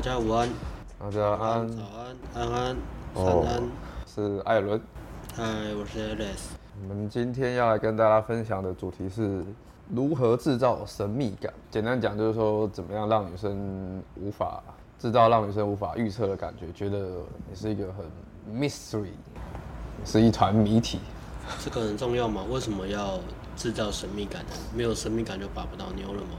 大家午安，大家安，早安，安安，早哦安，是艾伦。嗨，我是 Alex。我们今天要来跟大家分享的主题是如何制造神秘感。简单讲就是说，怎么样让女生无法制造让女生无法预测的感觉，觉得你是一个很 mystery，是一团谜题。这个很重要吗？为什么要制造神秘感呢？没有神秘感就把不到妞了吗？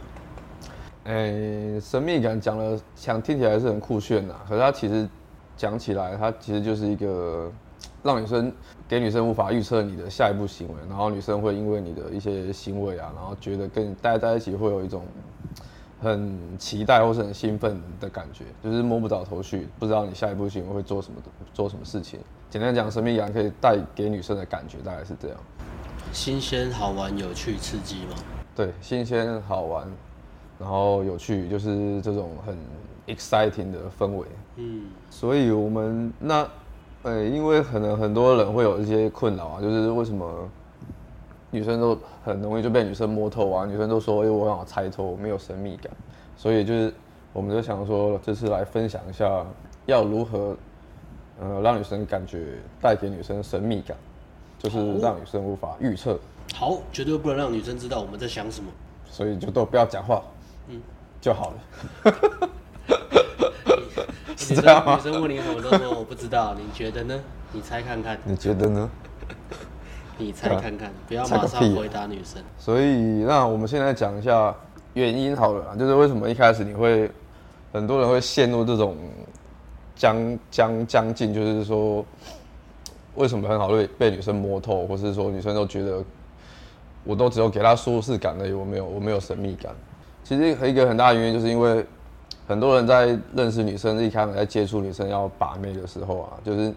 哎、欸，神秘感讲了，想听起来是很酷炫呐，可是它其实讲起来，它其实就是一个让女生给女生无法预测你的下一步行为，然后女生会因为你的一些行为啊，然后觉得跟你待在一起会有一种很期待或是很兴奋的感觉，就是摸不着头绪，不知道你下一步行为会做什么做什么事情。简单讲，神秘感可以带给女生的感觉大概是这样：新鲜、好玩、有趣、刺激吗？对，新鲜、好玩。然后有趣，就是这种很 exciting 的氛围。嗯，所以我们那，呃，因为可能很多人会有一些困扰啊，就是为什么女生都很容易就被女生摸透啊？女生都说，哎，我想猜透，没有神秘感。所以就是，我们就想说，这次来分享一下，要如何，呃，让女生感觉带给女生神秘感，就是让女生无法预测。好，绝对不能让女生知道我们在想什么。所以就都不要讲话。嗯，就好了。是这样吗？女生问你什么都说我不知道，你觉得呢？你猜看看。你觉得呢？你猜看看，不要马上回答女生。所以，那我们现在讲一下原因好了，就是为什么一开始你会很多人会陷入这种将将将近，就是说为什么很好被被女生摸透，或是说女生都觉得我都只有给她舒适感而已，我没有我没有神秘感。其实一个很大的原因，就是因为很多人在认识女生，一开始在接触女生要把妹的时候啊，就是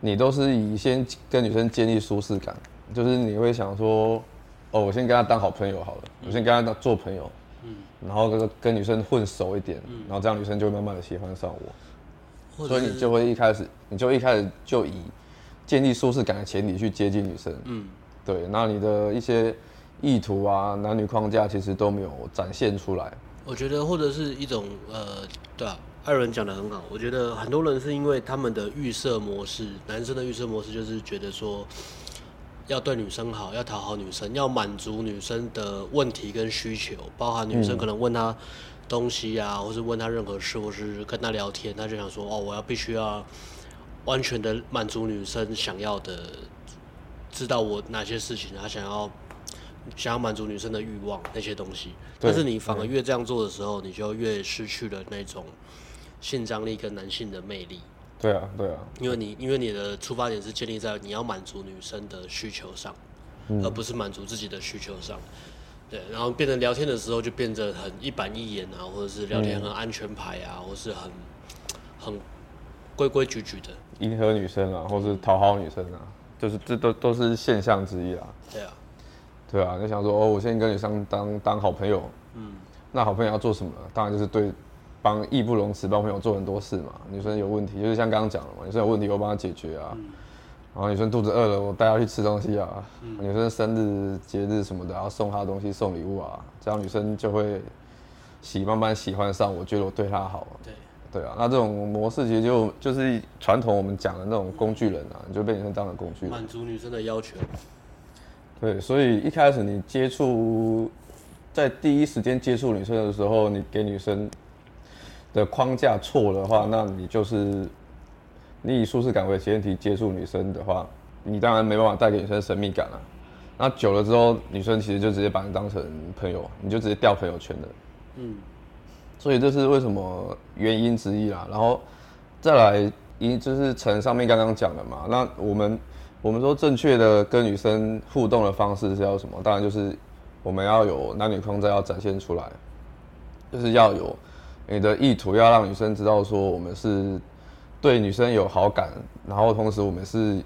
你都是以先跟女生建立舒适感，就是你会想说，哦，我先跟她当好朋友好了，我先跟她当做朋友，嗯，然后跟跟女生混熟一点，然后这样女生就会慢慢的喜欢上我，所以你就会一开始，你就一开始就以建立舒适感的前提去接近女生，嗯，对，那你的一些。意图啊，男女框架其实都没有展现出来。我觉得，或者是一种呃，对啊，艾伦讲的很好。我觉得很多人是因为他们的预设模式，男生的预设模式就是觉得说，要对女生好，要讨好女生，要满足女生的问题跟需求，包含女生可能问他东西啊，或是问他任何事，或是跟他聊天，他就想说，哦，我要必须要完全的满足女生想要的，知道我哪些事情，他想要。想要满足女生的欲望那些东西，但是你反而越这样做的时候，你就越失去了那种性张力跟男性的魅力。对啊，对啊，因为你因为你的出发点是建立在你要满足女生的需求上，而不是满足自己的需求上。对，然后变成聊天的时候就变得很一板一眼啊，或者是聊天很安全牌啊，或是很很规规矩矩的迎合女生啊，或是讨好女生啊，就是这都都是现象之一啊。对啊。对啊，就想说哦，我先跟女生当当好朋友，嗯，那好朋友要做什么？当然就是对，帮义不容辞帮朋友做很多事嘛。女生有问题，就是像刚刚讲了嘛，女生有问题我帮她解决啊。嗯、然后女生肚子饿了，我带她去吃东西啊。嗯、女生生日节日什么的，然后送她东西送礼物啊，这样女生就会喜慢慢喜欢上我，觉得我对她好。对，对啊，那这种模式其实就就是传统我们讲的那种工具人啊，你就被女生当成工具人，满足女生的要求。对，所以一开始你接触，在第一时间接触女生的时候，你给女生的框架错的话，那你就是你以舒适感为前提接触女生的话，你当然没办法带给女生神秘感了。那久了之后，女生其实就直接把你当成朋友，你就直接掉朋友圈了。嗯，所以这是为什么原因之一啦。然后再来一就是陈上面刚刚讲的嘛，那我们。我们说正确的跟女生互动的方式是要什么？当然就是我们要有男女框架要展现出来，就是要有你的意图，要让女生知道说我们是对女生有好感，然后同时我们是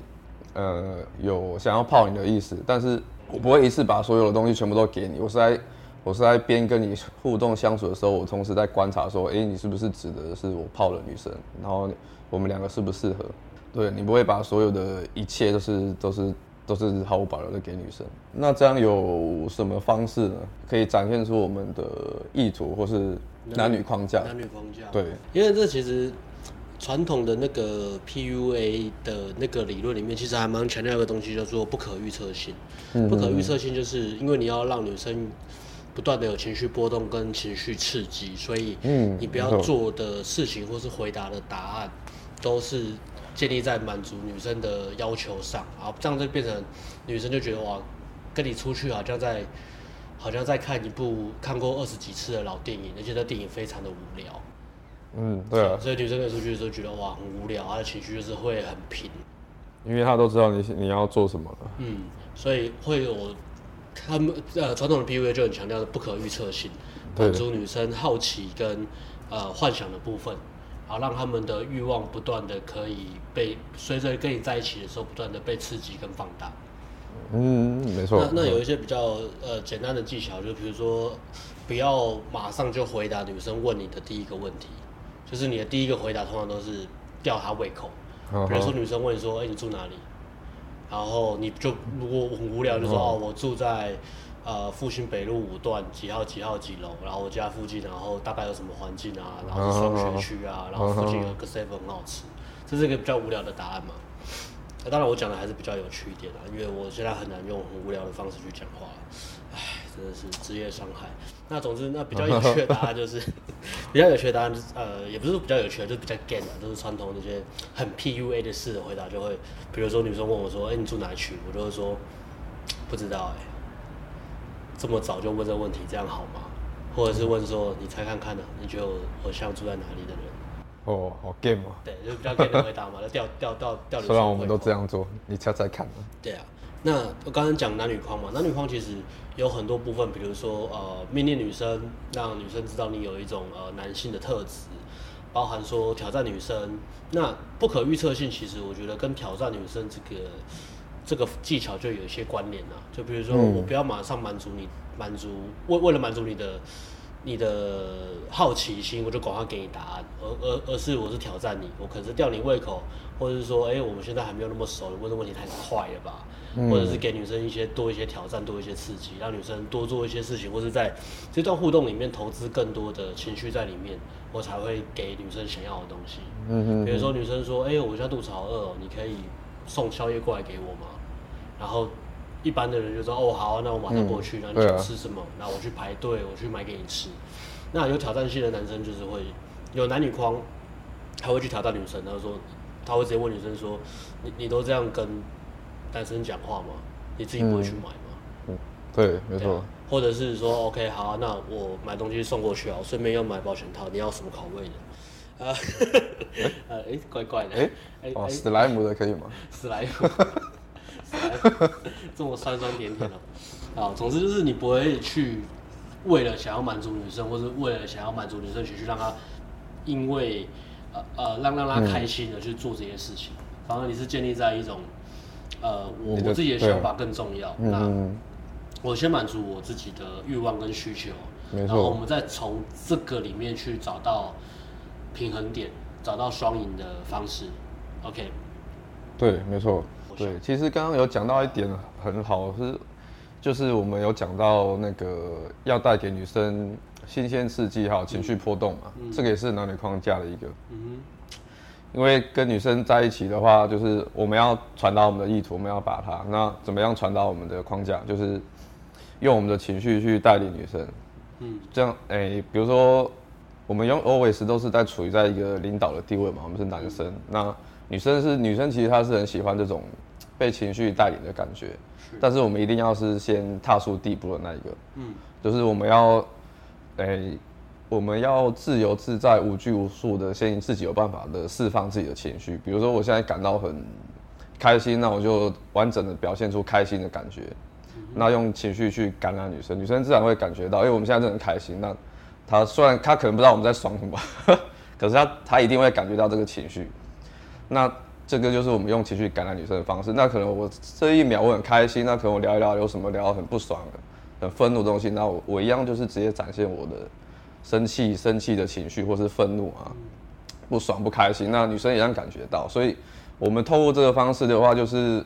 呃有想要泡你的意思。但是我不会一次把所有的东西全部都给你，我是在我是在边跟你互动相处的时候，我同时在观察说，诶，你是不是指的是我泡的女生？然后我们两个适不适合？对，你不会把所有的一切都是都是都是毫无保留的给女生。那这样有什么方式呢？可以展现出我们的意图，或是男女框架？男女框架。对，因为这其实传统的那个 PUA 的那个理论里面，其实还蛮强调一个东西，叫做不可预测性。嗯、不可预测性就是因为你要让女生不断的有情绪波动跟情绪刺激，所以你不要做的事情或是回答的答案都是。建立在满足女生的要求上，然后这样就变成女生就觉得哇，跟你出去好像在，好像在看一部看过二十几次的老电影，而且这电影非常的无聊。嗯，对啊。所以女生跟你出去的时候觉得哇很无聊，她的情绪就是会很平。因为她都知道你你要做什么了。嗯，所以会有他们呃传统的 PUA 就很强调的不可预测性，满足女生好奇跟呃幻想的部分。好，让他们的欲望不断的可以被随着跟你在一起的时候，不断的被刺激跟放大。嗯，没错。那那有一些比较呃简单的技巧，就比如说，不要马上就回答女生问你的第一个问题，就是你的第一个回答通常都是吊她胃口。比如说女生问你说：“哎，你住哪里？”然后你就如果很无聊，就说：“哦，我住在。”呃，复兴北路五段几号几号几楼？然后我家附近，然后大概有什么环境啊？然后是双学区啊，然后附近有个 seven 很好吃，这是一个比较无聊的答案嘛？那当然我讲的还是比较有趣一点啦，因为我现在很难用很无聊的方式去讲话，唉，真的是职业伤害。那总之，那比较有趣的答案就是，比较有趣的答案就是，呃，也不是比较有趣的，就是比较 gay 的，都是传统那些很 PUA 的事的回答，就会，比如说女生问我说，哎，你住哪区？我就会说，不知道，哎。这么早就问这个问题，这样好吗？或者是问说，你猜看看呢、啊？你觉得我我像住在哪里的人？哦，好 game 哦？对，就比较 game 的回答嘛，就调调调调。虽然我们都这样做，你猜猜看嘛。对啊，那我刚刚讲男女框嘛，男女框其实有很多部分，比如说呃，命令女生，让女生知道你有一种呃男性的特质，包含说挑战女生。那不可预测性，其实我觉得跟挑战女生这个。这个技巧就有一些关联了，就比如说，我不要马上满足你，满足为为了满足你的你的好奇心，我就赶快给你答案，而而而是我是挑战你，我可能是吊你胃口，或者是说，哎，我们现在还没有那么熟，你问的问题太快了吧？或者是给女生一些多一些挑战，多一些刺激，让女生多做一些事情，或是在这段互动里面投资更多的情绪在里面，我才会给女生想要的东西。嗯嗯。比如说女生说，哎，我现在肚子好饿哦，你可以送宵夜过来给我吗？然后一般的人就说哦好啊，那我马上过去。那、嗯、你想吃什么？那、啊、我去排队，我去买给你吃。那有挑战性的男生就是会有男女框，他会去挑战女生。他说他会直接问女生说：“你你都这样跟男生讲话吗？你自己不会去买吗？”嗯，对，没错。或者是说 OK 好啊，那我买东西送过去啊，我顺便要买保险套，你要什么口味的？啊，呃，哎，怪怪的。哎，哦，史莱姆的可以吗？史莱姆。这么酸酸甜甜的，啊，总之就是你不会去为了想要满足女生，或是为了想要满足女生情绪，让她因为呃呃让让她开心的去做这些事情，嗯、反而你是建立在一种呃我我自己的想法更重要，那、嗯、我先满足我自己的欲望跟需求，然后我们再从这个里面去找到平衡点，找到双赢的方式，OK？对，没错。对，其实刚刚有讲到一点很好，是就是我们有讲到那个要带给女生新鲜刺激哈，情绪波动嘛，嗯、这个也是男女框架的一个。嗯，因为跟女生在一起的话，就是我们要传达我们的意图，我们要把它，那怎么样传达我们的框架？就是用我们的情绪去带领女生。嗯，这样哎，比如说我们用 always 都是在处于在一个领导的地位嘛，我们是男生，那女生是女生，其实她是很喜欢这种。被情绪带领的感觉，但是我们一定要是先踏出第一步的那一个，嗯，就是我们要，哎、欸，我们要自由自在、无拘无束的，先自己有办法的释放自己的情绪。比如说，我现在感到很开心，那我就完整的表现出开心的感觉，那用情绪去感染女生，女生自然会感觉到，因为我们现在真的很开心。那她虽然她可能不知道我们在爽什么，可是她她一定会感觉到这个情绪，那。这个就是我们用情绪感染女生的方式。那可能我这一秒我很开心，那可能我聊一聊有什么聊很不爽的、很愤怒的东西，那我我一样就是直接展现我的生气、生气的情绪，或是愤怒啊、不爽、不开心。那女生一样感觉到。所以，我们透过这个方式的话，就是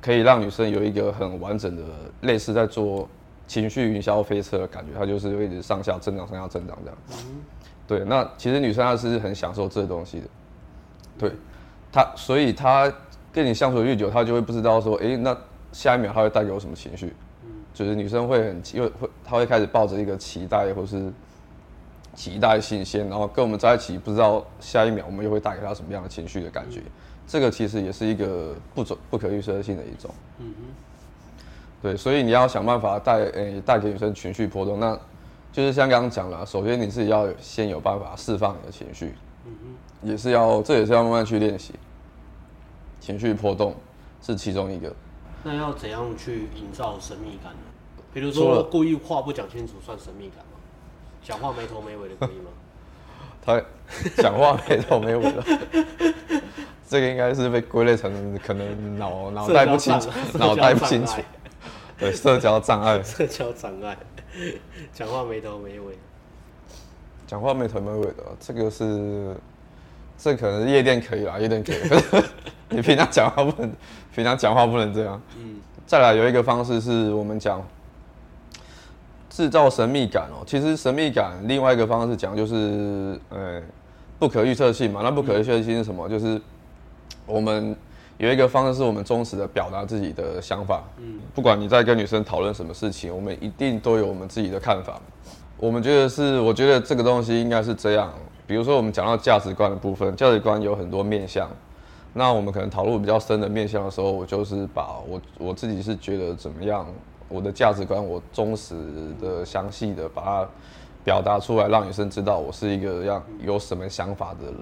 可以让女生有一个很完整的类似在做情绪云霄飞车的感觉，它就是会一直上下增长、上下增长这样。嗯、对，那其实女生她是很享受这东西的。对，她所以他跟你相处越久，他就会不知道说，哎，那下一秒他会带给我什么情绪？嗯、就是女生会很因为会她会开始抱着一个期待或是期待新鲜，然后跟我们在一起，不知道下一秒我们又会带给她什么样的情绪的感觉。嗯、这个其实也是一个不准不可预测性的一种。嗯对，所以你要想办法带诶带给女生情绪波动，那就是像刚刚讲了，首先你自己要先有办法释放你的情绪，也是要这也是要慢慢去练习。情绪波动是其中一个。那要怎样去营造神秘感呢？比如说故意话不讲清楚算神秘感吗？讲话没头没尾的可以吗？他讲话没头没尾的，这个应该是被归类成可能脑脑袋不清楚，脑袋不清楚。对，社交障碍。社交障碍，讲话没头没尾。讲话没头没尾的，这个是，这可能是夜店可以啦，夜店可以。你平常讲话不能，平常讲话不能这样。嗯。再来有一个方式是我们讲，制造神秘感哦。其实神秘感另外一个方式讲就是，呃，不可预测性嘛。那不可预测性是什么？嗯、就是我们。有一个方式是我们忠实的表达自己的想法。嗯，不管你在跟女生讨论什么事情，我们一定都有我们自己的看法。我们觉得是，我觉得这个东西应该是这样。比如说，我们讲到价值观的部分，价值观有很多面向。那我们可能讨论比较深的面向的时候，我就是把我我自己是觉得怎么样，我的价值观，我忠实的、详细的把它表达出来，让女生知道我是一个样有什么想法的人，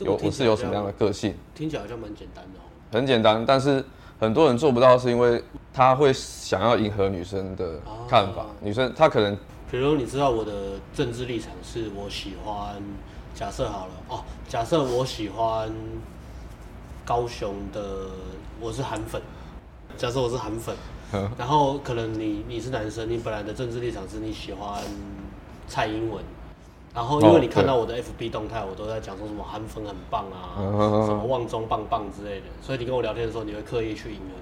有我是有什么样的个性。听起来好像蛮简单的。很简单，但是很多人做不到，是因为他会想要迎合女生的看法。啊、女生她可能，比如你知道我的政治立场是我喜欢，假设好了哦，假设我喜欢高雄的，我是韩粉。假设我是韩粉，呵然后可能你你是男生，你本来的政治立场是你喜欢蔡英文。然后，因为你看到我的 FB 动态，我都在讲说什么韩粉很棒啊，什么旺中棒棒之类的，所以你跟我聊天的时候，你会刻意去迎合我，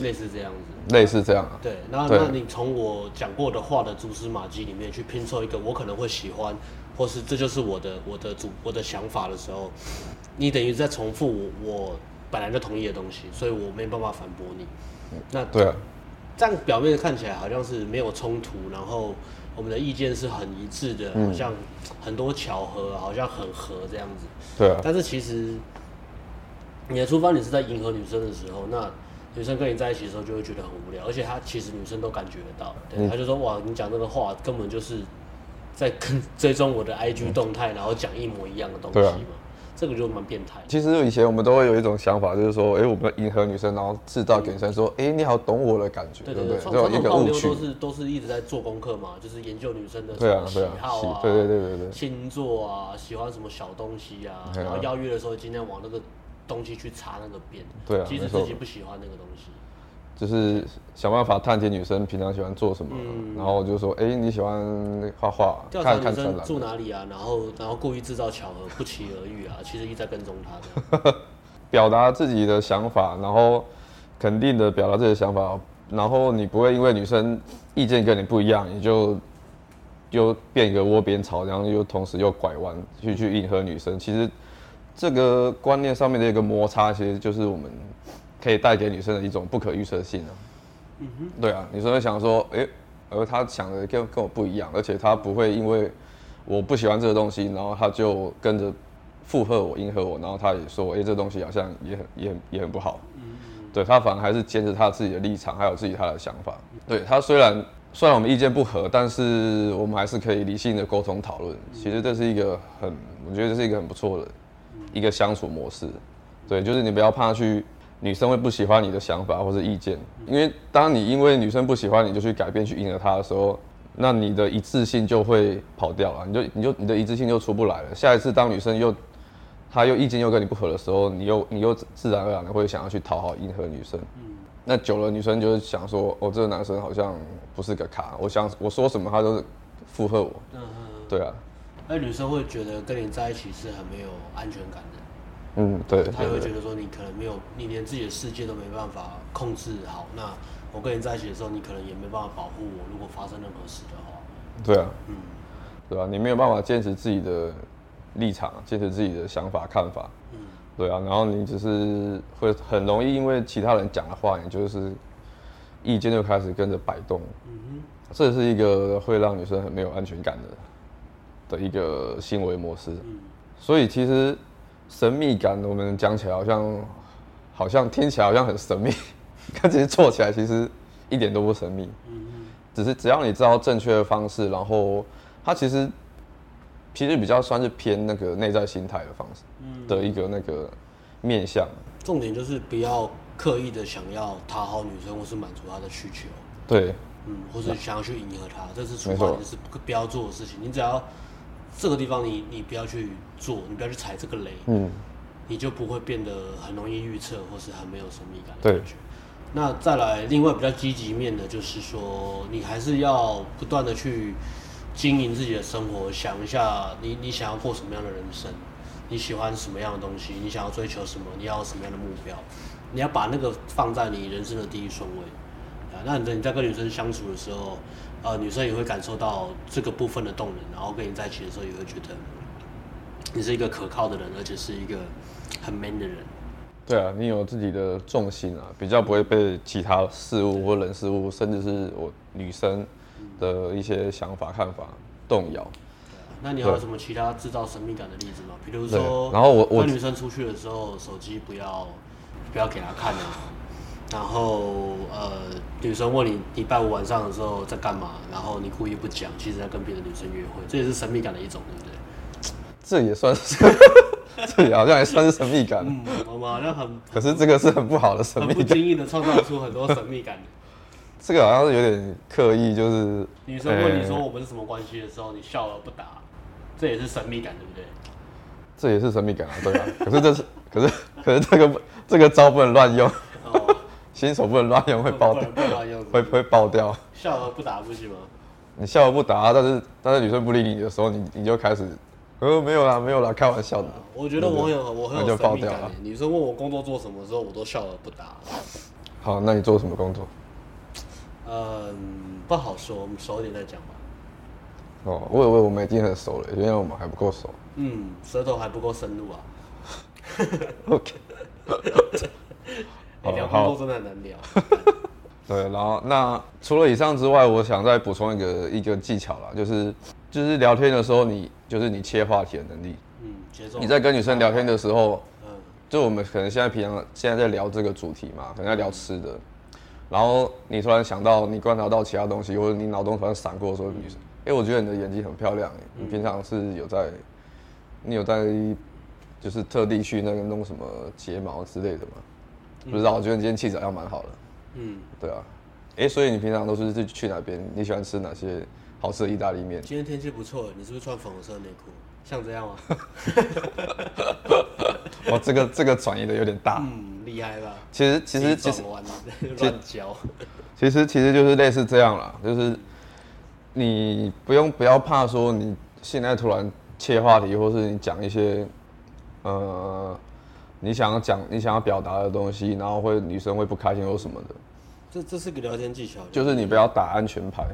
类似这样子。类似这样啊。对，然后那你从我讲过的话的蛛丝马迹里面去拼凑一个我可能会喜欢，或是这就是我的我的主我的想法的时候，你等于在重复我我本来就同意的东西，所以我没办法反驳你。那对啊，这样表面看起来好像是没有冲突，然后。我们的意见是很一致的，好像很多巧合，好像很合这样子。对啊。但是其实，你的出发点是在迎合女生的时候，那女生跟你在一起的时候就会觉得很无聊，而且她其实女生都感觉得到，对，她就说哇，你讲这个话根本就是在跟追踪我的 IG 动态，然后讲一模一样的东西嘛。这个就蛮变态。其实以前我们都会有一种想法，就是说，哎，我们迎合女生，然后制造给女生说，哎，你好懂我的感觉，对对对？这种一个误区。都是都是一直在做功课嘛，就是研究女生的喜好啊，对对对对对，星座啊，喜欢什么小东西啊，然后邀约的时候尽量往那个东西去查那个边，对啊，即使自己不喜欢那个东西。就是想办法探听女生平常喜欢做什么，嗯、然后就说：“哎、欸，你喜欢画画，看看女生住哪里啊？”然后，然后故意制造巧合，不期而遇啊，其实一直在跟踪她。表达自己的想法，然后肯定的表达自己的想法，然后你不会因为女生意见跟你不一样，你就又变一个窝边草，然后又同时又拐弯去去迎合女生。其实这个观念上面的一个摩擦，其实就是我们。可以带给女生的一种不可预测性啊，嗯哼，对啊，女生会想说，哎、欸，而她想的跟跟我不一样，而且她不会因为我不喜欢这个东西，然后她就跟着附和我、迎合我，然后她也说，哎、欸，这个东西好像也很、也很、也很不好，嗯哼，对，她反而还是坚持她自己的立场，还有自己她的想法。对，她虽然虽然我们意见不合，但是我们还是可以理性的沟通讨论。其实这是一个很，我觉得这是一个很不错的一个相处模式。对，就是你不要怕去。女生会不喜欢你的想法或者意见，因为当你因为女生不喜欢你就去改变去迎合她的时候，那你的一致性就会跑掉了，你就你就你的一致性就出不来了。下一次当女生又她又意见又跟你不合的时候，你又你又自然而然的会想要去讨好迎合女生。那久了女生就会想说，哦，这个男生好像不是个咖，我想我说什么他都是附和我。对啊。那女生会觉得跟你在一起是很没有安全感的。嗯，对，她也会觉得说你可能没有，你连自己的世界都没办法控制好。那我跟你在一起的时候，你可能也没办法保护我。如果发生任何事的话，对啊，嗯，对啊，你没有办法坚持自己的立场，坚持自己的想法看法，嗯，对啊，然后你只是会很容易因为其他人讲的话，你就是意见就开始跟着摆动，嗯哼，这是一个会让女生很没有安全感的的一个行为模式，嗯，所以其实神秘感，我们讲起来好像好像听起来好像很神秘，但其实做起来其实一点都不神秘，只是只要你知道正确的方式，然后它其实。其实比较算是偏那个内在心态的方式，的一个那个面向。重点就是不要刻意的想要讨好女生，或是满足她的需求。对，嗯，或是想要去迎合她，这是出发点是不要做的事情。你只要这个地方你你不要去做，你不要去踩这个雷，嗯，你就不会变得很容易预测，或是很没有神秘感的感觉。那再来，另外比较积极面的就是说，你还是要不断的去。经营自己的生活，想一下你你想要过什么样的人生，你喜欢什么样的东西，你想要追求什么，你要什么样的目标，你要把那个放在你人生的第一顺位啊。那你在跟女生相处的时候，呃，女生也会感受到这个部分的动能，然后跟你在一起的时候也会觉得你是一个可靠的人，而且是一个很 man 的人。对啊，你有自己的重心啊，比较不会被其他事物或人事物，甚至是我女生。的一些想法看法动摇。那你还有什么其他制造神秘感的例子吗？比如说，然后我我跟女生出去的时候，手机不要不要给她看啊。然后呃，女生问你礼拜五晚上的时候在干嘛，然后你故意不讲，其实在跟别的女生约会，这也是神秘感的一种，对不对？这也算是，这也好像也算是神秘感。嗯，我们好像很，可是这个是很不好的神秘感，不经意的创造出很多神秘感。这个好像是有点刻意，就是女生问你说我们是什么关系的时候，你笑而不答，这也是神秘感，对不对？这也是神秘感啊，对啊。可是这是，可是可是这个这个招不能乱用，哦、新手不能乱用会爆掉，会会爆掉。笑而不答不行吗？你笑而不答，但是但是女生不理你的时候，你你就开始，呃，没有啦，没有啦，开玩笑的。我觉得我很有我很有神秘感。女生问我工作做什么时候，我都笑而不答。好，那你做什么工作？嗯，不好说，我们熟一点再讲吧。哦，我以为我们已经很熟了，因为我们还不够熟。嗯，舌头还不够深入啊。OK。聊工作真的很难聊。对，然后那除了以上之外，我想再补充一个一个技巧啦，就是就是聊天的时候你，你就是你切话题的能力。嗯，节奏。你在跟女生聊天的时候，嗯，就我们可能现在平常现在在聊这个主题嘛，可能在聊吃的。然后你突然想到，你观察到其他东西，或者你脑中突然闪过说女生，哎，我觉得你的眼睛很漂亮，你平常是有在，你有在，就是特地去那个弄什么睫毛之类的吗？不知道，我觉得你今天气质要蛮好的。嗯，对啊。哎，所以你平常都是去去哪边？你喜欢吃哪些好吃的意大利面？今天天气不错，你是不是穿粉红色内裤？像这样吗？哇，这个这个转移的有点大。嗯，厉害吧？其实其实其实 乱教。其实其实就是类似这样啦，就是你不用不要怕说你现在突然切话题，或是你讲一些呃你想要讲你想要表达的东西，然后会女生会不开心或什么的。这这是个聊天技巧，就是你不要打安全牌。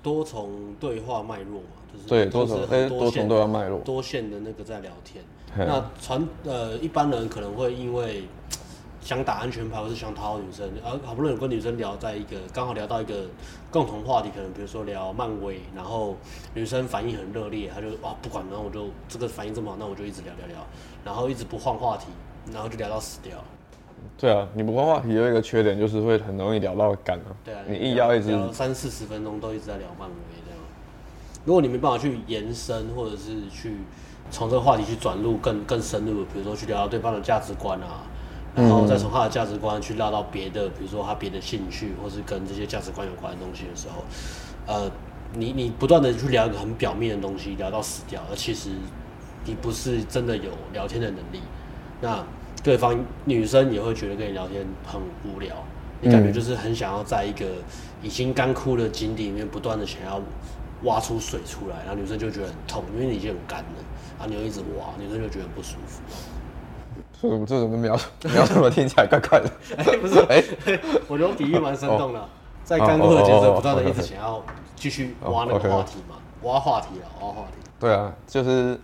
多重对话脉络嘛，就是对多重哎多重对话脉络，多线的那个在聊天。那传呃一般人可能会因为想打安全牌，或是想讨好女生，而好不容易有跟女生聊在一个刚好聊到一个共同话题，可能比如说聊漫威，然后女生反应很热烈，她就哇不管，然后我就这个反应这么好，那我就一直聊聊聊，然后一直不换话题，然后就聊到死掉。对啊，你不换话题有一个缺点，就是会很容易聊到干啊。对啊，你硬要一直聊三四十分钟都一直在聊漫威这样，如果你没办法去延伸，或者是去从这个话题去转入更更深入的，比如说去聊到对方的价值观啊，然后再从他的价值观去聊到别的，比如说他别的兴趣，或是跟这些价值观有关的东西的时候，呃，你你不断的去聊一个很表面的东西，聊到死掉，而其实你不是真的有聊天的能力，那。对方女生也会觉得跟你聊天很无聊，你感觉就是很想要在一个已经干枯的井底里面不断的想要挖出水出来，然后女生就觉得很痛，因为你已经很干了，然后你又一直挖，女生就觉得不舒服。这种这种描述描述的听起来怪怪的。哎、欸，不是，哎、欸，我觉得比喻蛮生动的，哦、在干枯的节奏不断的一直想要继续挖那个话题嘛，挖话题啊，挖话题。对啊，就是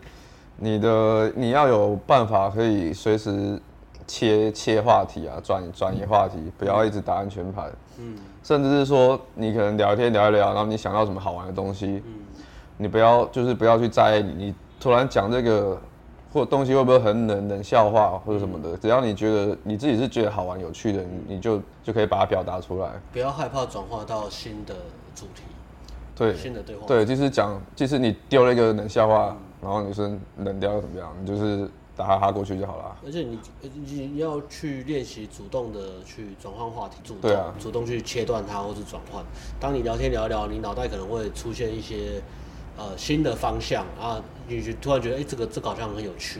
你的你要有办法可以随时切切话题啊，转转移话题，不要一直打安全牌。嗯，甚至是说你可能聊天聊一聊，然后你想到什么好玩的东西，嗯，你不要就是不要去在意你，你突然讲这个。或东西会不会很冷冷笑话或者什么的？只要你觉得你自己是觉得好玩有趣的，你你就就可以把它表达出来。不要害怕转化到新的主题，对，新的对话。对，就是讲，就是你丢了一个冷笑话，然后女生冷掉又怎么样？你就是打哈哈过去就好了。而且你你要去练习主动的去转换话题，主动对啊，主动去切断它或是转换。当你聊天聊一聊，你脑袋可能会出现一些。呃，新的方向啊，你就突然觉得，哎、欸，这个这个好像很有趣，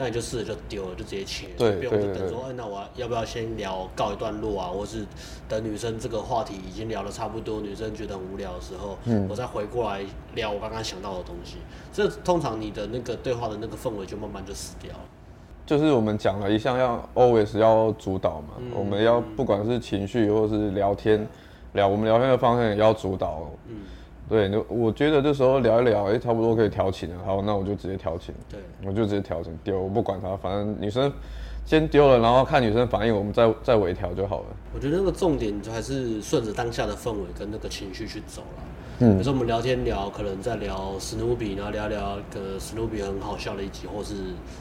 那你就试着就丢了，就直接切，对，不用就等说，哎、欸，那我要不要先聊告一段落啊，或是等女生这个话题已经聊的差不多，女生觉得很无聊的时候，嗯，我再回过来聊我刚刚想到的东西，这通常你的那个对话的那个氛围就慢慢就死掉了。就是我们讲了一项要 always 要主导嘛，嗯、我们要不管是情绪或是聊天，聊我们聊天的方向也要主导，嗯。对，那我觉得这时候聊一聊，哎，差不多可以调情了。好，那我就直接调情。对，我就直接调情丢，我不管他，反正女生先丢了，然后看女生反应，我们再再微调就好了。我觉得那个重点就还是顺着当下的氛围跟那个情绪去走了。嗯，比如说我们聊天聊，可能在聊史努比，然后聊聊个史努比很好笑的一集，或是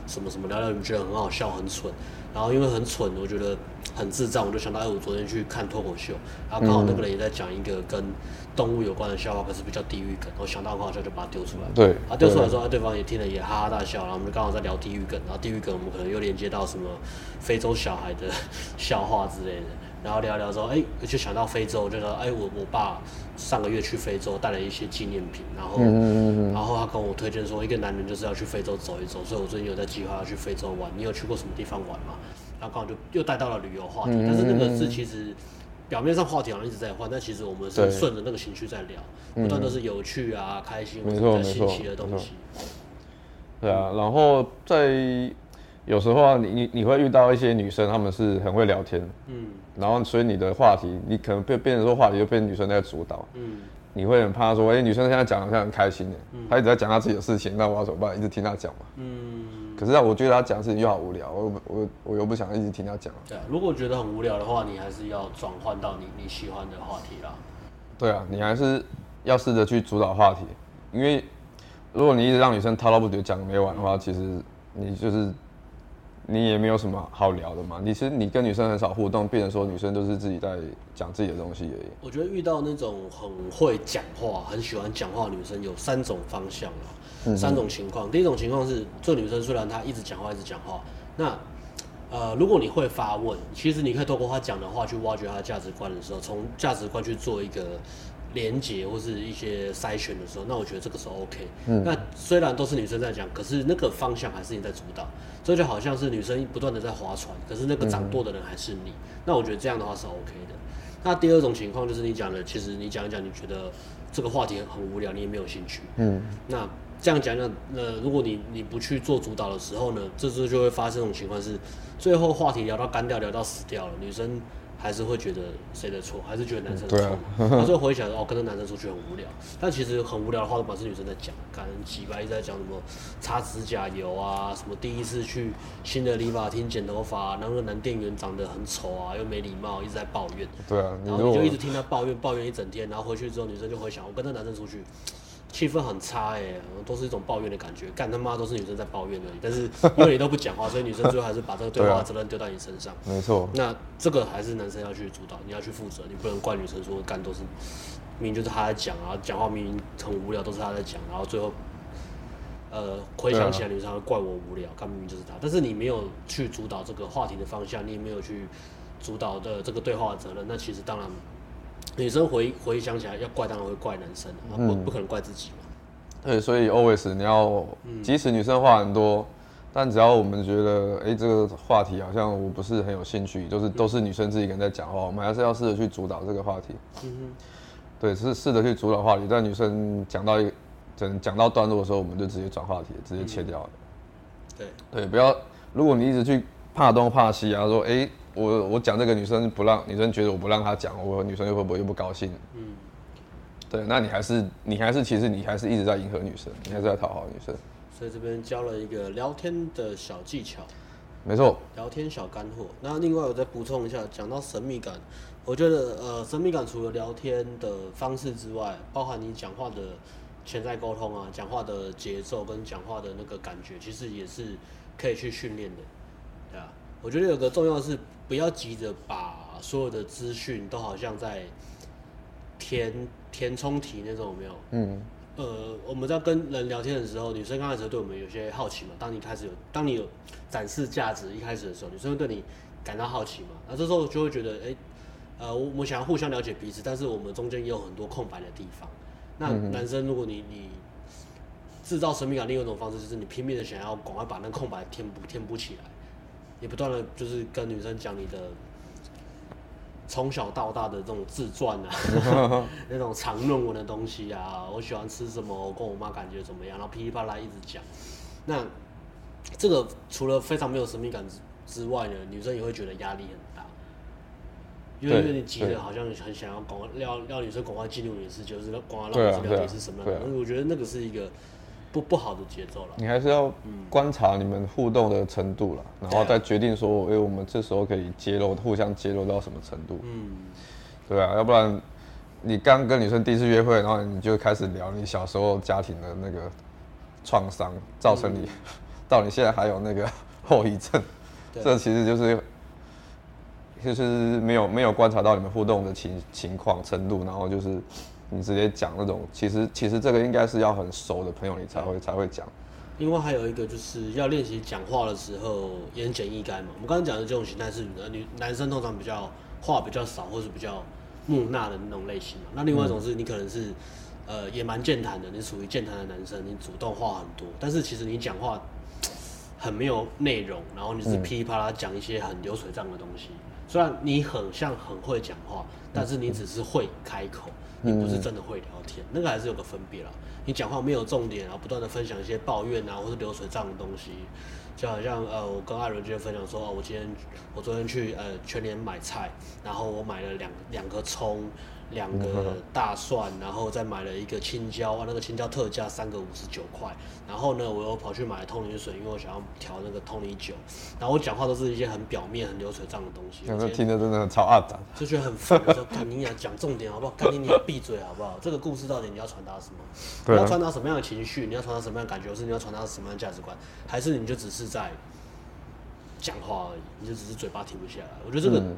什么什么聊聊你觉得很好笑很蠢，然后因为很蠢，我觉得很智障，我就想到哎，我昨天去看脱口秀，然后刚好那个人也在讲一个跟。动物有关的笑话，可是比较地狱梗，我想到很好笑就把它丢出来。对，啊，丢出来之后，对方也听了也哈哈大笑，然后我们就刚好在聊地狱梗，然后地狱梗我们可能又连接到什么非洲小孩的笑话之类的，然后聊聊之后，哎，就想到非洲，就说，哎，我我爸上个月去非洲带了一些纪念品，然后，然后他跟我推荐说，一个男人就是要去非洲走一走，所以我最近有在计划要去非洲玩。你有去过什么地方玩吗？然后刚好就又带到了旅游话题，但是那个是其实。表面上话题好像一直在换，但其实我们是顺着那个情绪在聊，不断都是有趣啊、开心或者新奇的东西。对啊，然后在有时候啊，你你你会遇到一些女生，她们是很会聊天，嗯，然后所以你的话题，你可能变变成说话题就变女生在主导，嗯，你会很怕说，哎，女生现在讲的好像很开心的，她一直在讲她自己的事情，那我要怎么办？一直听她讲嘛，嗯。可是啊，我觉得他讲事情又好无聊，我我我又不想一直听他讲。对啊，如果觉得很无聊的话，你还是要转换到你你喜欢的话题啦。对啊，你还是要试着去主导话题，因为如果你一直让女生滔滔不绝讲没完的话，其实你就是你也没有什么好聊的嘛。你其实你跟女生很少互动，变成说女生都是自己在讲自己的东西而已。我觉得遇到那种很会讲话、很喜欢讲话的女生，有三种方向啊。三种情况，第一种情况是，这女生虽然她一直讲话，一直讲话，那呃，如果你会发问，其实你可以透过她讲的话去挖掘她的价值观的时候，从价值观去做一个连接或是一些筛选的时候，那我觉得这个时候 OK。嗯。那虽然都是女生在讲，可是那个方向还是你在主导，这就好像是女生不断的在划船，可是那个掌舵的人还是你。那我觉得这样的话是 OK 的。那第二种情况就是你讲的，其实你讲一讲，你觉得这个话题很无聊，你也没有兴趣。嗯。那。这样讲讲，那如果你你不去做主导的时候呢，这次就会发生这种情况是，最后话题聊到干掉，聊到死掉了，女生还是会觉得谁的错，还是觉得男生的错。然后最后回想哦，跟着男生出去很无聊，但其实很无聊的话都把是女生在讲，可能几百一直在讲什么擦指甲油啊，什么第一次去新的理发厅剪头发，然后男店员长得很丑啊，又没礼貌，一直在抱怨。对啊，然后你就一直听他抱怨抱怨一整天，然后回去之后女生就会想，我跟着男生出去。气氛很差哎、欸，都是一种抱怨的感觉，干他妈都是女生在抱怨而已。但是因为你都不讲话，所以女生最后还是把这个对话责任丢到你身上。没错。那这个还是男生要去主导，你要去负责，你不能怪女生说干都是明明就是他在讲啊，讲话明明很无聊，都是他在讲，然后最后呃回想起来，女生会怪我无聊，干明明就是他。但是你没有去主导这个话题的方向，你也没有去主导的这个对话的责任，那其实当然。女生回回想起来要怪，当然会怪男生，不不可能怪自己嘛。对，所以 always 你要，即使女生话很多，但只要我们觉得，哎、欸，这个话题好像我不是很有兴趣，就是都是女生自己一个人在讲话，我们还是要试着去主导这个话题。嗯哼。对，是试着去主导话题，在女生讲到一整讲到段落的时候，我们就直接转话题，直接切掉了。对。对，不要，如果你一直去。怕东怕西啊，说哎、欸，我我讲这个女生不让女生觉得我不让她讲，我女生又会不会又不高兴？嗯，对，那你还是你还是其实你还是一直在迎合女生，你还是在讨好女生。所以这边教了一个聊天的小技巧，没错，聊天小干货。那另外我再补充一下，讲到神秘感，我觉得呃，神秘感除了聊天的方式之外，包含你讲话的潜在沟通啊，讲话的节奏跟讲话的那个感觉，其实也是可以去训练的，对啊。我觉得有个重要的是，不要急着把所有的资讯都好像在填填充题那种，有没有？嗯。呃，我们在跟人聊天的时候，女生刚开始对我们有些好奇嘛。当你开始有，当你有展示价值一开始的时候，女生会对你感到好奇嘛。那这时候就会觉得，哎、欸，呃，我们想要互相了解彼此，但是我们中间也有很多空白的地方。那男生，如果你你制造神秘感，另外一种方式就是你拼命的想要赶快把那空白填补填补起来，也不断的就是跟女生讲你的。从小到大的这种自传啊，那种长论文的东西啊，我喜欢吃什么，我跟我妈感觉怎么样，然后噼里啪啦一直讲。那这个除了非常没有神秘感之之外呢，女生也会觉得压力很大，因为因为你急着好像很想要赶快要要女生赶快进入你的世界，就是赶快让你知道你是什么样的。我觉得那个是一个。不不好的节奏了，你还是要观察你们互动的程度了，嗯、然后再决定说，哎、欸，我们这时候可以揭露，互相揭露到什么程度？嗯，对啊，要不然你刚跟女生第一次约会，然后你就开始聊你小时候家庭的那个创伤，造成你、嗯、到你现在还有那个 后遗症，这其实就是就是没有没有观察到你们互动的情情况程度，然后就是。你直接讲那种，其实其实这个应该是要很熟的朋友，你才会才会讲。另外还有一个就是要练习讲话的时候言简意赅嘛。我们刚刚讲的这种形态是女男生通常比较话比较少，或是比较木讷的那种类型嘛。那另外一种是你可能是呃也蛮健谈的，你属于健谈的男生，你主动话很多，但是其实你讲话很没有内容，然后你是噼里啪啦讲一些很流水账的东西。虽然你很像很会讲话，但是你只是会开口。你不是真的会聊天，那个还是有个分别啦。你讲话没有重点，然后不断的分享一些抱怨啊，或是流水账的东西，就好像呃，我跟艾伦今天分享说，哦，我今天我昨天去呃全联买菜，然后我买了两两个葱。两个大蒜，然后再买了一个青椒啊，那个青椒特价三个五十九块。然后呢，我又跑去买了通灵水，因为我想要调那个通灵酒。然后我讲话都是一些很表面、很流水账的东西。有时候听得真的超二杂，就觉得很烦。我说：“赶紧讲讲重点好不好？赶紧你闭嘴好不好？这个故事到底你要传达什么？你要传达什么样的情绪？你要传达什么样的感觉？或是你要传达什么样的价值观？还是你就只是在讲话而已？你就只是嘴巴停不下来？我觉得这个。嗯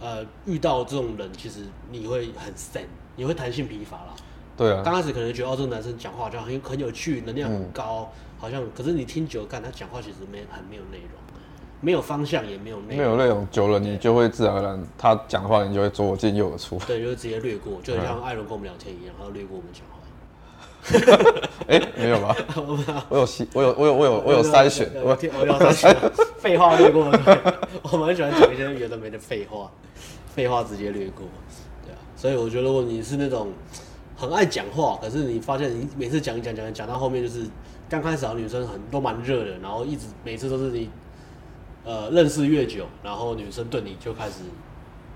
呃，遇到这种人，其实你会很散，你会弹性疲乏啦。对啊。刚开始可能觉得哦，这个男生讲话好像很很有趣，能量很高，嗯、好像。可是你听久了，看他讲话其实没很没有内容，没有方向，也没有内容。没有内容，久了你就会自然而然，他讲话你就会左进右出。对，就会直接略过，就像艾伦跟我们聊天一样，他略过我们讲话。哎、欸，没有吧？我有我有我有我有我有筛选，我有我有筛选。废话略过，对，我们很喜欢讲一些有的没的废话。废话直接略过，对啊，所以我觉得如果你是那种很爱讲话，可是你发现你每次讲一讲讲讲到后面就是刚开始啊，女生很都蛮热的，然后一直每次都是你呃认识越久，然后女生对你就开始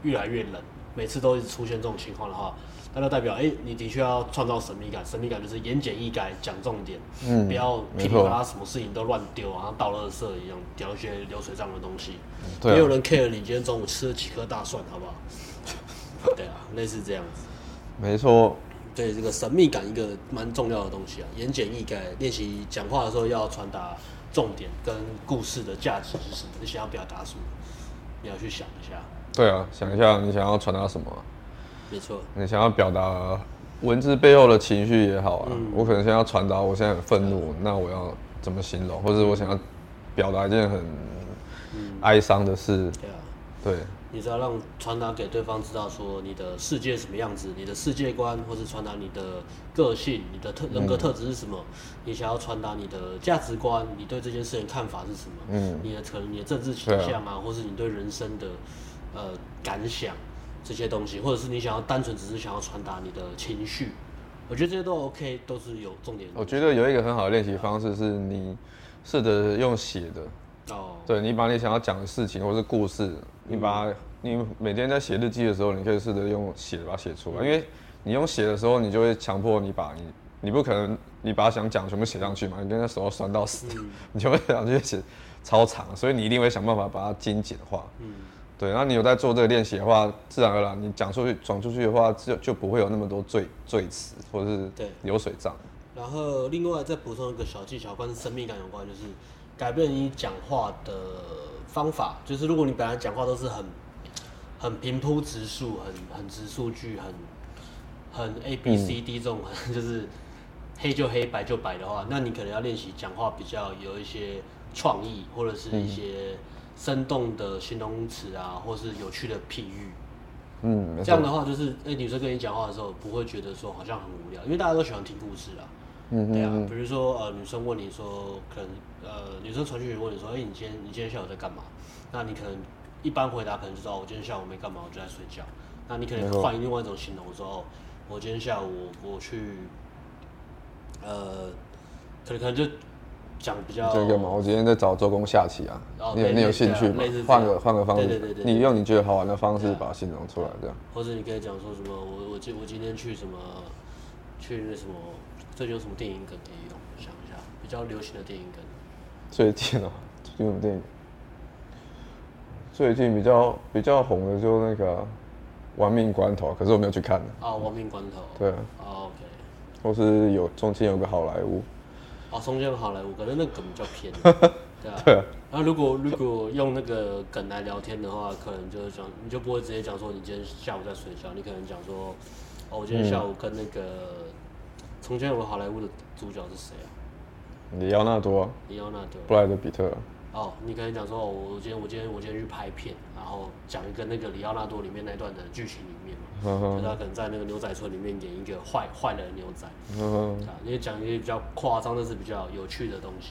越来越冷，每次都一直出现这种情况的话。那就代表，哎、欸，你的确要创造神秘感。神秘感就是言简意赅，讲重点，嗯，不要噼里啪啦，什么事情都乱丢，然后倒垃圾一样，丢一些流水账的东西。对、啊、有人 care 你今天中午吃了几颗大蒜，好不好？对啊，类似这样子。没错。对这个神秘感，一个蛮重要的东西啊。言简意赅，练习讲话的时候要传达重点跟故事的价值是什么？你想要表达什么？你要去想一下。对啊，想一下你想要传达什么。没错，你想要表达文字背后的情绪也好啊，嗯、我可能想要传达我现在很愤怒，嗯、那我要怎么形容？或者我想要表达一件很哀伤的事，嗯、对，对，你只要让传达给对方知道说你的世界什么样子，你的世界观，或是传达你的个性，你的特人格特质是什么？嗯、你想要传达你的价值观，你对这件事情看法是什么？嗯，你的可能你的政治倾向啊，啊或是你对人生的呃感想。这些东西，或者是你想要单纯只是想要传达你的情绪，我觉得这些都 OK，都是有重点。我觉得有一个很好的练习方式是，你试着用写的，哦，对，你把你想要讲的事情或是故事，你把它，你每天在写日记的时候，你可以试着用写把它写出来，因为你用写的时候，你就会强迫你把你，你不可能你把想讲全部写上去嘛，你跟那手酸到死，嗯、你就会想去写超长，所以你一定会想办法把它精简化。嗯，对，然后你有在做这个练习的话，自然而然你讲出去转出去的话，就就不会有那么多赘赘词或者是流水账。然后另外再补充一个小技巧，跟神秘感有关，就是改变你讲话的方法。就是如果你本来讲话都是很很平铺直述、很很直述句、很很 A B C D 这种，嗯、就是黑就黑白就白的话，那你可能要练习讲话比较有一些创意，或者是一些生动的形容词啊，或是有趣的譬喻。嗯，这样的话就是，哎、欸，女生跟你讲话的时候不会觉得说好像很无聊，因为大家都喜欢听故事啊。嗯，对啊，比如说呃，女生问你说，可能呃，女生传讯问你说，哎、欸，你今天你今天下午在干嘛？那你可能一般回答可能就说，我今天下午没干嘛，我就在睡觉。那你可能换另外一种形容说，我今天下午我，我去，呃，可能可能就讲比较这个嘛，我今天在找周公下棋啊，哦、你有你有兴趣吗？换个换个方式，对对对对，你用你觉得好玩的方式把它形容出来，这样。或者你可以讲说什么，我我今我今天去什么，去那什么。最近有什么电影梗可以用？想一下，比较流行的电影梗。最近啊，最近有电影。最近比较比较红的就那个《亡命关头》，可是我没有去看。啊，《亡命关头》。对啊。哦，OK。或是有中间有个好莱坞。哦，中间有好莱坞，可能那个梗比较偏。对啊。对啊。然后如果如果用那个梗来聊天的话，可能就是讲，你就不会直接讲说你今天下午在睡觉，你可能讲说，哦，我今天下午跟那个。从前有个好莱坞的主角是谁啊？里奥纳多。里奥纳多。布莱德比特。哦，你可能讲说，我今天我今天我今天去拍片，然后讲一个那个里奥纳多里面那段的剧情里面就他可能在那个牛仔村里面演一个坏坏的牛仔，啊，你讲一些比较夸张但是比较有趣的东西，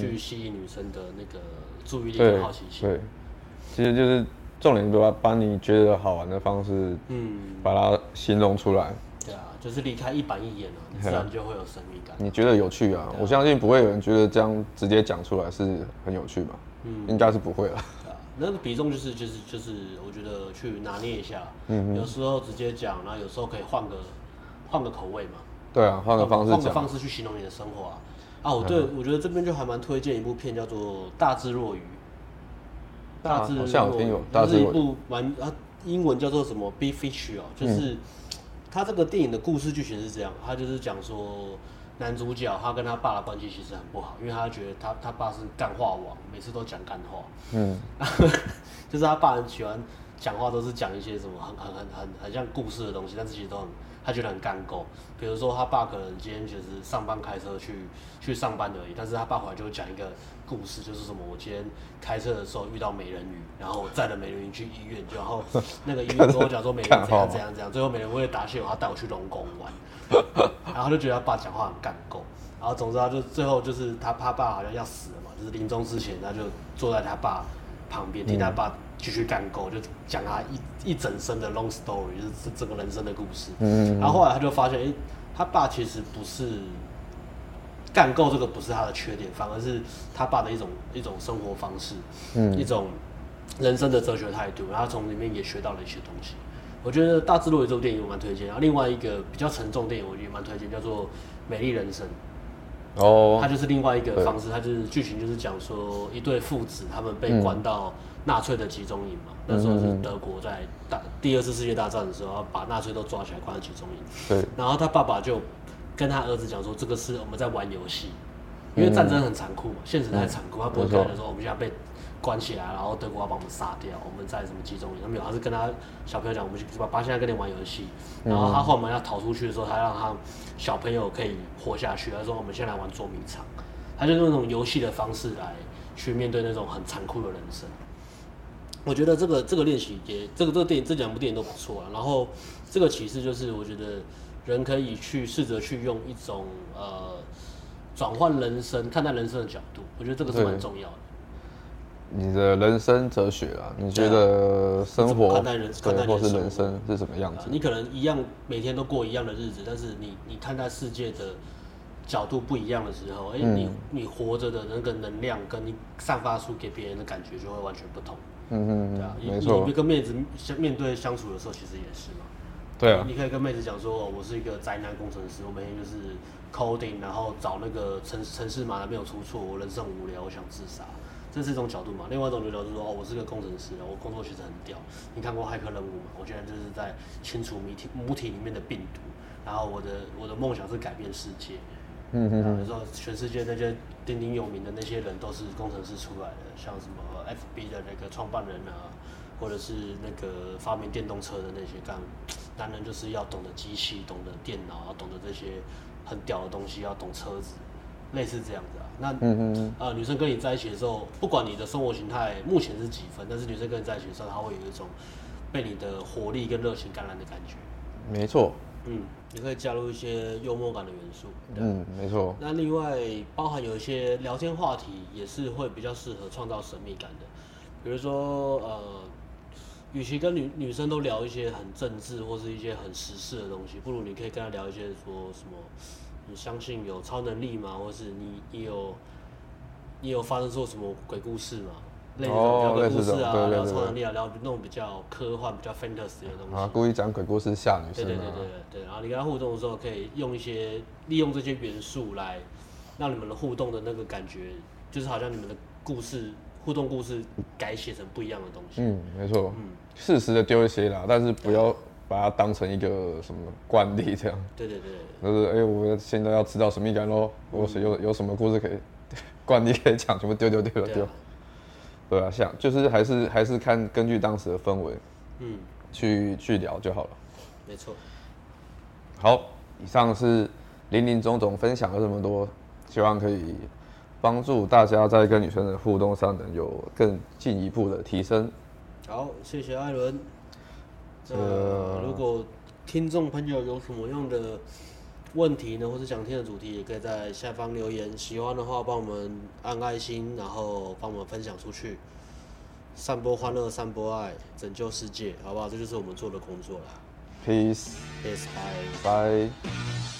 去吸引女生的那个注意力和好奇心。对，其实就是重点，就要把你觉得好玩的方式，嗯，把它形容出来。对啊，就是离开一板一眼了，你自然就会有神秘感。你觉得有趣啊？啊我相信不会有人觉得这样直接讲出来是很有趣吧？嗯，应该是不会了。啊，那个比重就是就是就是，我觉得去拿捏一下。嗯有时候直接讲，然后有时候可以换个换个口味嘛。对啊，换个方式。换个方式去形容你的生活啊！啊，我对，我觉得这边就还蛮推荐一部片，叫做《大智若愚》。大智若愚，它是一部蛮啊，英文叫做什么？Big Fish 哦，就是。嗯他这个电影的故事剧情是这样，它就是讲说男主角他跟他爸的关系其实很不好，因为他觉得他他爸是干话王，每次都讲干话。嗯，就是他爸很喜欢讲话，都是讲一些什么很很很很很像故事的东西，但是其实都很他觉得很干够。比如说他爸可能今天就是上班开车去去上班而已，但是他爸回来就会讲一个故事，就是什么我今天开车的时候遇到美人鱼，然后载了美人鱼去医院，然后那个医院跟我讲说美人鱼怎样怎样怎样，最后美人鱼为了答谢我，他带我去龙宫玩，然后他就觉得他爸讲话很干够，然后总之他就最后就是他他爸好像要死了嘛，就是临终之前他就坐在他爸旁边听他爸。继续干够，就讲他一一整生的 long story，就是整个人生的故事。嗯，然后后来他就发现，哎、欸，他爸其实不是干够这个不是他的缺点，反而是他爸的一种一种生活方式，嗯，一种人生的哲学态度。然后从里面也学到了一些东西。我觉得《大智若愚》这部电影我蛮推荐。然后另外一个比较沉重电影，我觉得蛮推荐，叫做《美丽人生》。哦，它就是另外一个方式，它就是剧情就是讲说一对父子他们被关到。嗯纳粹的集中营嘛，那时候是德国在打第二次世界大战的时候，把纳粹都抓起来关在集中营。对。然后他爸爸就跟他儿子讲说：“这个是我们在玩游戏，因为战争很残酷嘛，现实太残酷。他不会跟他说我们现在被关起来，然后德国要把我们杀掉，我们在什么集中营？他没有，他是跟他小朋友讲：我们爸爸现在跟你玩游戏。然后他后面要逃出去的时候，他让他小朋友可以活下去。他说：我们先来玩捉迷藏。他就用那种游戏的方式来去面对那种很残酷的人生。”我觉得这个这个练习也，这个这个电影这两部电影都不错啊。然后这个启示就是，我觉得人可以去试着去用一种呃转换人生、看待人生的角度，我觉得这个是蛮重要的。你的人生哲学啊，你觉得生活看待人看待或是人生是什么样子？你可能一样每天都过一样的日子，但是你你看待世界的角度不一样的时候，哎、欸，嗯、你你活着的那个能量，跟你散发出给别人的感觉就会完全不同。嗯嗯对啊，没错。你跟妹子相面对相处的时候，其实也是嘛。对啊。你可以跟妹子讲说，我是一个宅男工程师，我每天就是 coding，然后找那个程程式码没有出错，我人生无聊，我想自杀。这是一种角度嘛？另外一种角度就是说，哦，我是个工程师，我工作其实很屌。你看过骇客任务吗？我现在就是在清除母体母体里面的病毒。然后我的我的梦想是改变世界，嗯嗯比如说全世界那些鼎鼎有名的那些人都是工程师出来的，像什么 FB 的那个创办人啊，或者是那个发明电动车的那些干，男人就是要懂得机器，懂得电脑，要懂得这些很屌的东西，要懂车子，类似这样子啊。那嗯嗯呃，女生跟你在一起的时候，不管你的生活形态目前是几分，但是女生跟你在一起的时候，她会有一种被你的活力跟热情感染的感觉。没错。嗯，你可以加入一些幽默感的元素。嗯，没错。那另外包含有一些聊天话题，也是会比较适合创造神秘感的。比如说，呃，与其跟女女生都聊一些很政治或是一些很时事的东西，不如你可以跟她聊一些说什么，你相信有超能力吗？或是你你有你有发生过什么鬼故事吗？类似这种鬼故事啊，聊超能力啊，聊那种比较科幻、比较 fantasy 的东西。啊，故意讲鬼故事吓女生。对对对对对，然后你跟他互动的时候，可以用一些利用这些元素来让你们的互动的那个感觉，就是好像你们的故事互动故事改写成不一样的东西。嗯，没错。嗯，适时的丢一些啦，但是不要把它当成一个什么惯例这样。对对对。就是哎，我现在要知道神秘感喽，我是有有什么故事可以 惯例可以讲，全部丢丢丢丢丢。对啊，像就是还是还是看根据当时的氛围，嗯，去去聊就好了。没错。好，以上是林林总总分享了这么多，希望可以帮助大家在跟女生的互动上能有更进一步的提升。好，谢谢艾伦。呃，如果听众朋友有什么样的问题呢，或是想听的主题，也可以在下方留言。喜欢的话，帮我们按爱心，然后帮我们分享出去，散播欢乐，散播爱，拯救世界，好不好？这就是我们做的工作啦。Peace，Peace，Bye，Bye。